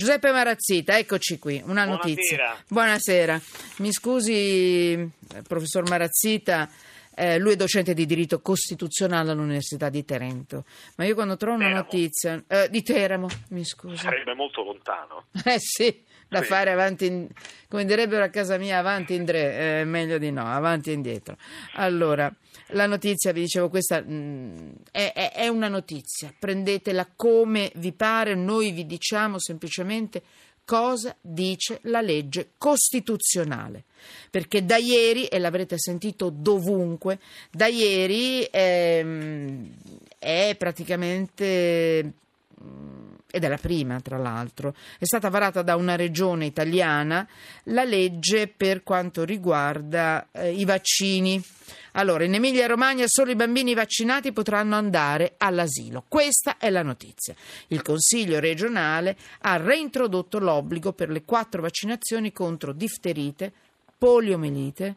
Giuseppe Marazzita, eccoci qui, una Buonasera. notizia. Buonasera. Mi scusi, eh, professor Marazzita, eh, lui è docente di diritto costituzionale all'Università di Trento, ma io quando trovo una Teramo. notizia... eh, di Teramo, mi scusi. Sarebbe molto lontano. Eh sì, da Sì. fare avanti, in- come direbbero a casa mia, avanti in tre, eh, meglio di no, avanti e indietro. Allora, la notizia, vi dicevo, questa mh, è, è- è una notizia, prendetela come vi pare, noi vi diciamo semplicemente cosa dice la legge costituzionale. Perché da ieri, e l'avrete sentito dovunque, da ieri ehm, è praticamente ed è la prima tra l'altro, è stata varata da una regione italiana la legge per quanto riguarda eh, i vaccini. Allora, in Emilia Romagna solo i bambini vaccinati potranno andare all'asilo. Questa è la notizia. Il Consiglio regionale ha reintrodotto l'obbligo per le quattro vaccinazioni contro difterite, poliomelite,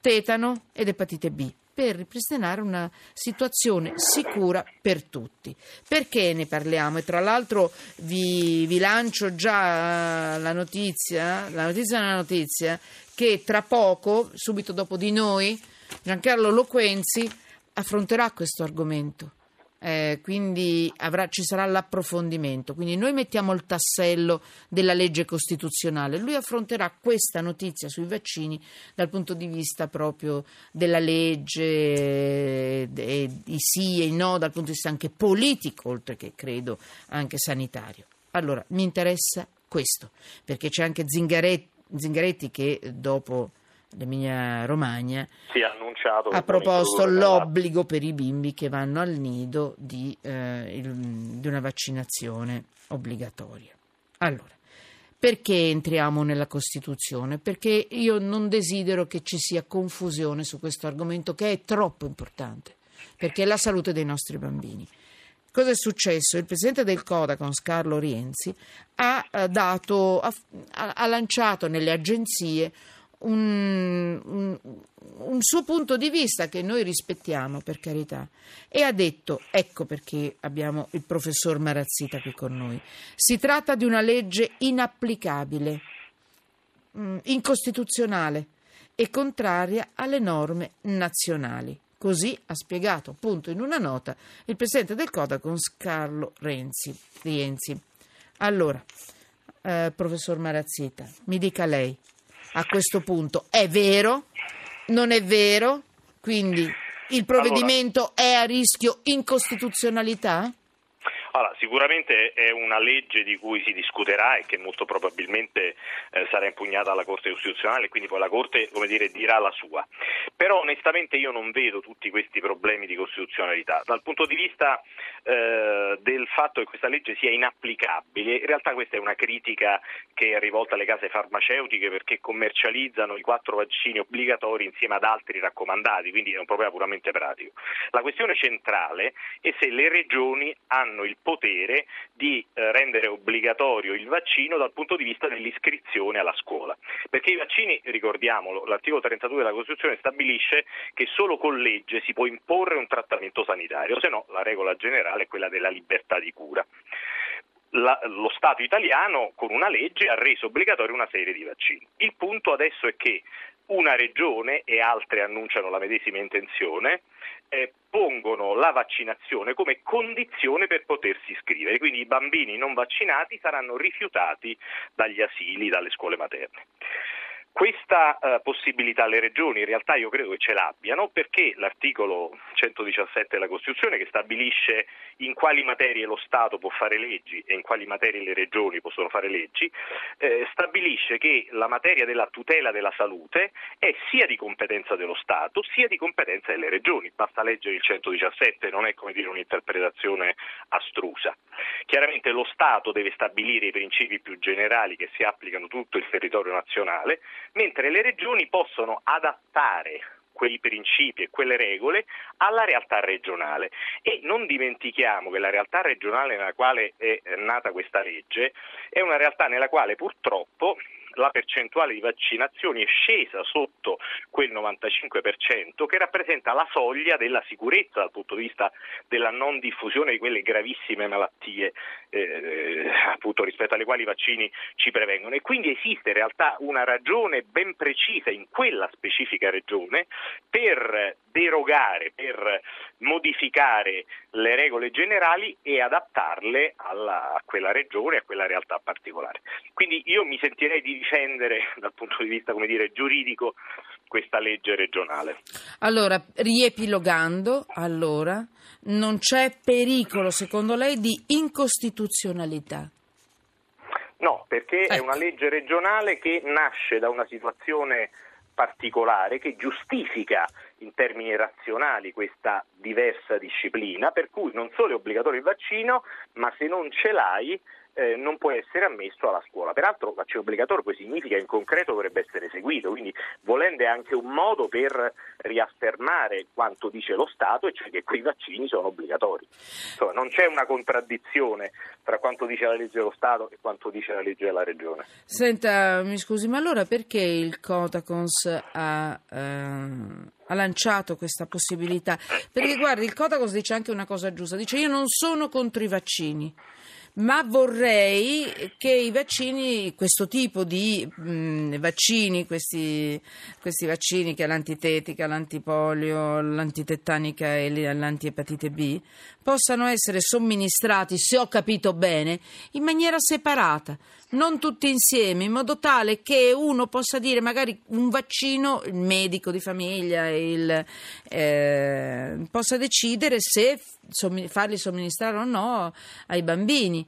tetano ed epatite B per ripristinare una situazione sicura per tutti. Perché ne parliamo? E tra l'altro vi, vi lancio già la notizia, la notizia è una notizia, che tra poco, subito dopo di noi, Giancarlo Loquenzi affronterà questo argomento. Eh, quindi avrà- ci sarà l'approfondimento. Quindi noi mettiamo il tassello della legge costituzionale. Lui affronterà questa notizia sui vaccini dal punto di vista proprio della legge, eh, e i sì e i no, dal punto di vista anche politico, oltre che credo anche sanitario. Allora, mi interessa questo, perché c'è anche Zingaretti, Zingaretti che dopo l'Emilia Romagna annunciato. ha vuole proposto l'obbligo per i bimbi che vanno al nido di, eh, il- di una vaccinazione obbligatoria. Allora, perché entriamo nella Costituzione? Perché io non desidero che ci sia confusione su questo argomento che è troppo importante, perché è la salute dei nostri bambini. Cosa è successo? Il presidente del Codacons, Carlo Rienzi, ha, eh, dato, ha, ha lanciato nelle agenzie un, un- un suo punto di vista che noi rispettiamo, per carità, e ha detto, ecco perché abbiamo il professor Marazzita qui con noi, si tratta di una legge inapplicabile, mm, incostituzionale e contraria alle norme nazionali. Così ha spiegato appunto in una nota il presidente del Codacons Carlo Renzi, Rienzi. Allora, eh, professor Marazzita, mi dica lei a questo punto è vero? Non è vero? Quindi il provvedimento è a rischio incostituzionalità? Allora, sicuramente è una legge di cui si discuterà e che molto probabilmente eh, sarà impugnata alla Corte Costituzionale, quindi poi la Corte dire, dirà la sua. Però onestamente io non vedo tutti questi problemi di costituzionalità. Dal punto di vista eh, del fatto che questa legge sia inapplicabile, in realtà questa è una critica che è rivolta alle case farmaceutiche perché commercializzano i quattro vaccini obbligatori insieme ad altri raccomandati, quindi è un problema puramente pratico. La questione centrale è se le regioni hanno il potere di eh, rendere obbligatorio il vaccino dal punto di vista dell'iscrizione alla scuola. Perché i vaccini, ricordiamolo, l'articolo 32 della Costituzione stabilisce che solo con legge si può imporre un trattamento sanitario, se no la regola generale è quella della libertà di cura. La- lo Stato italiano con una legge ha reso obbligatoria una serie di vaccini. Il punto adesso è che una regione e altre annunciano la medesima intenzione eh, pongono la vaccinazione come condizione per potersi iscrivere, quindi i bambini non vaccinati saranno rifiutati dagli asili, dalle scuole materne. Questa eh, possibilità le regioni in realtà io credo che ce l'abbiano perché l'articolo 117 della Costituzione che stabilisce in quali materie lo Stato può fare leggi e in quali materie le regioni possono fare leggi, eh, stabilisce che la materia della tutela della salute è sia di competenza dello Stato sia di competenza delle regioni. Basta leggere il 117, non è come dire un'interpretazione astrusa. Chiaramente lo Stato deve stabilire i principi più generali che si applicano tutto il territorio nazionale, mentre le regioni possono adattare quei principi e quelle regole alla realtà regionale. E non dimentichiamo che la realtà regionale nella quale è nata questa legge è una realtà nella quale purtroppo la percentuale di vaccinazioni è scesa sotto quel 95% che rappresenta la soglia della sicurezza dal punto di vista della non diffusione di quelle gravissime malattie eh, appunto rispetto alle quali i vaccini ci prevengono. E quindi esiste in realtà una ragione ben precisa in quella specifica regione per derogare, per modificare le regole generali e adattarle alla, a quella regione, a quella realtà particolare. Quindi io mi sentirei di difendere dal punto di vista dire, giuridico questa legge regionale. Allora, riepilogando, allora, non c'è pericolo secondo lei di incostituzionalità? No, perché ecco. è una legge regionale che nasce da una situazione particolare che giustifica in termini razionali questa diversa disciplina, per cui non solo è obbligatorio il vaccino, ma se non ce l'hai eh, non può essere ammesso alla scuola. Peraltro vaccino obbligatorio poi significa in concreto dovrebbe essere seguito, quindi volendo è anche un modo per riaffermare quanto dice lo Stato, e cioè che quei vaccini sono obbligatori. Insomma, non c'è una contraddizione tra quanto dice la legge dello Stato e quanto dice la legge della Regione. Senta, mi scusi, ma allora perché il Cotacons ha... Eh ha lanciato questa possibilità. Perché guardi, il Cotacos dice anche una cosa giusta, dice io non sono contro i vaccini, ma vorrei che i vaccini, questo tipo di mh, mm, vaccini, questi, questi, vaccini che è l'antitetica, l'antipolio, l'antitetanica e l'antiepatite B, possano essere somministrati, se ho capito bene, in maniera separata, non tutti insieme, in modo tale che uno possa dire magari un vaccino, il medico di famiglia il, eh, possa decidere se farli somministrare o no ai bambini.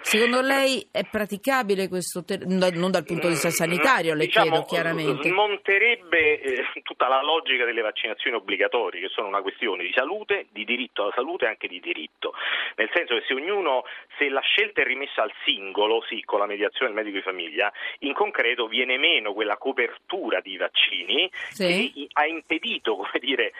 Secondo lei è praticabile questo, ter- non dal punto di vista sanitario, le diciamo, chiedo chiaramente. Smonterebbe eh, tutta la logica delle vaccinazioni obbligatorie, che sono una questione di salute, di diritto alla salute e anche di diritto. Nel senso che se ognuno, se la scelta è rimessa al singolo, sì, con la mediazione del medico di famiglia, in concreto viene meno quella copertura di vaccini sì. che ha impedito, come dire,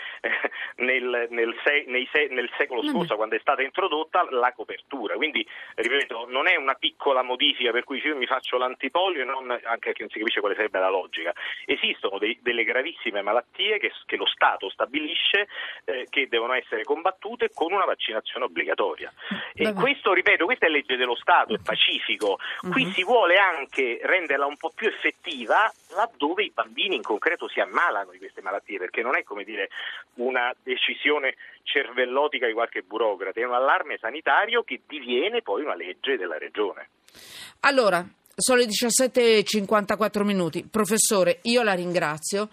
nel, nel, se- se- nel secolo scorso, quando è stata introdotta, la copertura. Quindi, ripeto, non è una piccola modifica per cui io mi faccio l'antipolio, non, anche perché non si capisce quale sarebbe la logica. Esistono dei, delle gravissime malattie che, che lo Stato stabilisce eh, che devono essere combattute con una vaccinazione obbligatoria. E questo, ripeto, questa è legge dello Stato, è pacifico. Qui uh-huh. si vuole anche renderla un po' più effettiva laddove i bambini in concreto si ammalano di queste malattie, perché non è come dire una decisione cervellotica di qualche burocrate, è un allarme sanitario che diviene poi una legge della regione. Allora, sono le 17.54 minuti. Professore, io la ringrazio.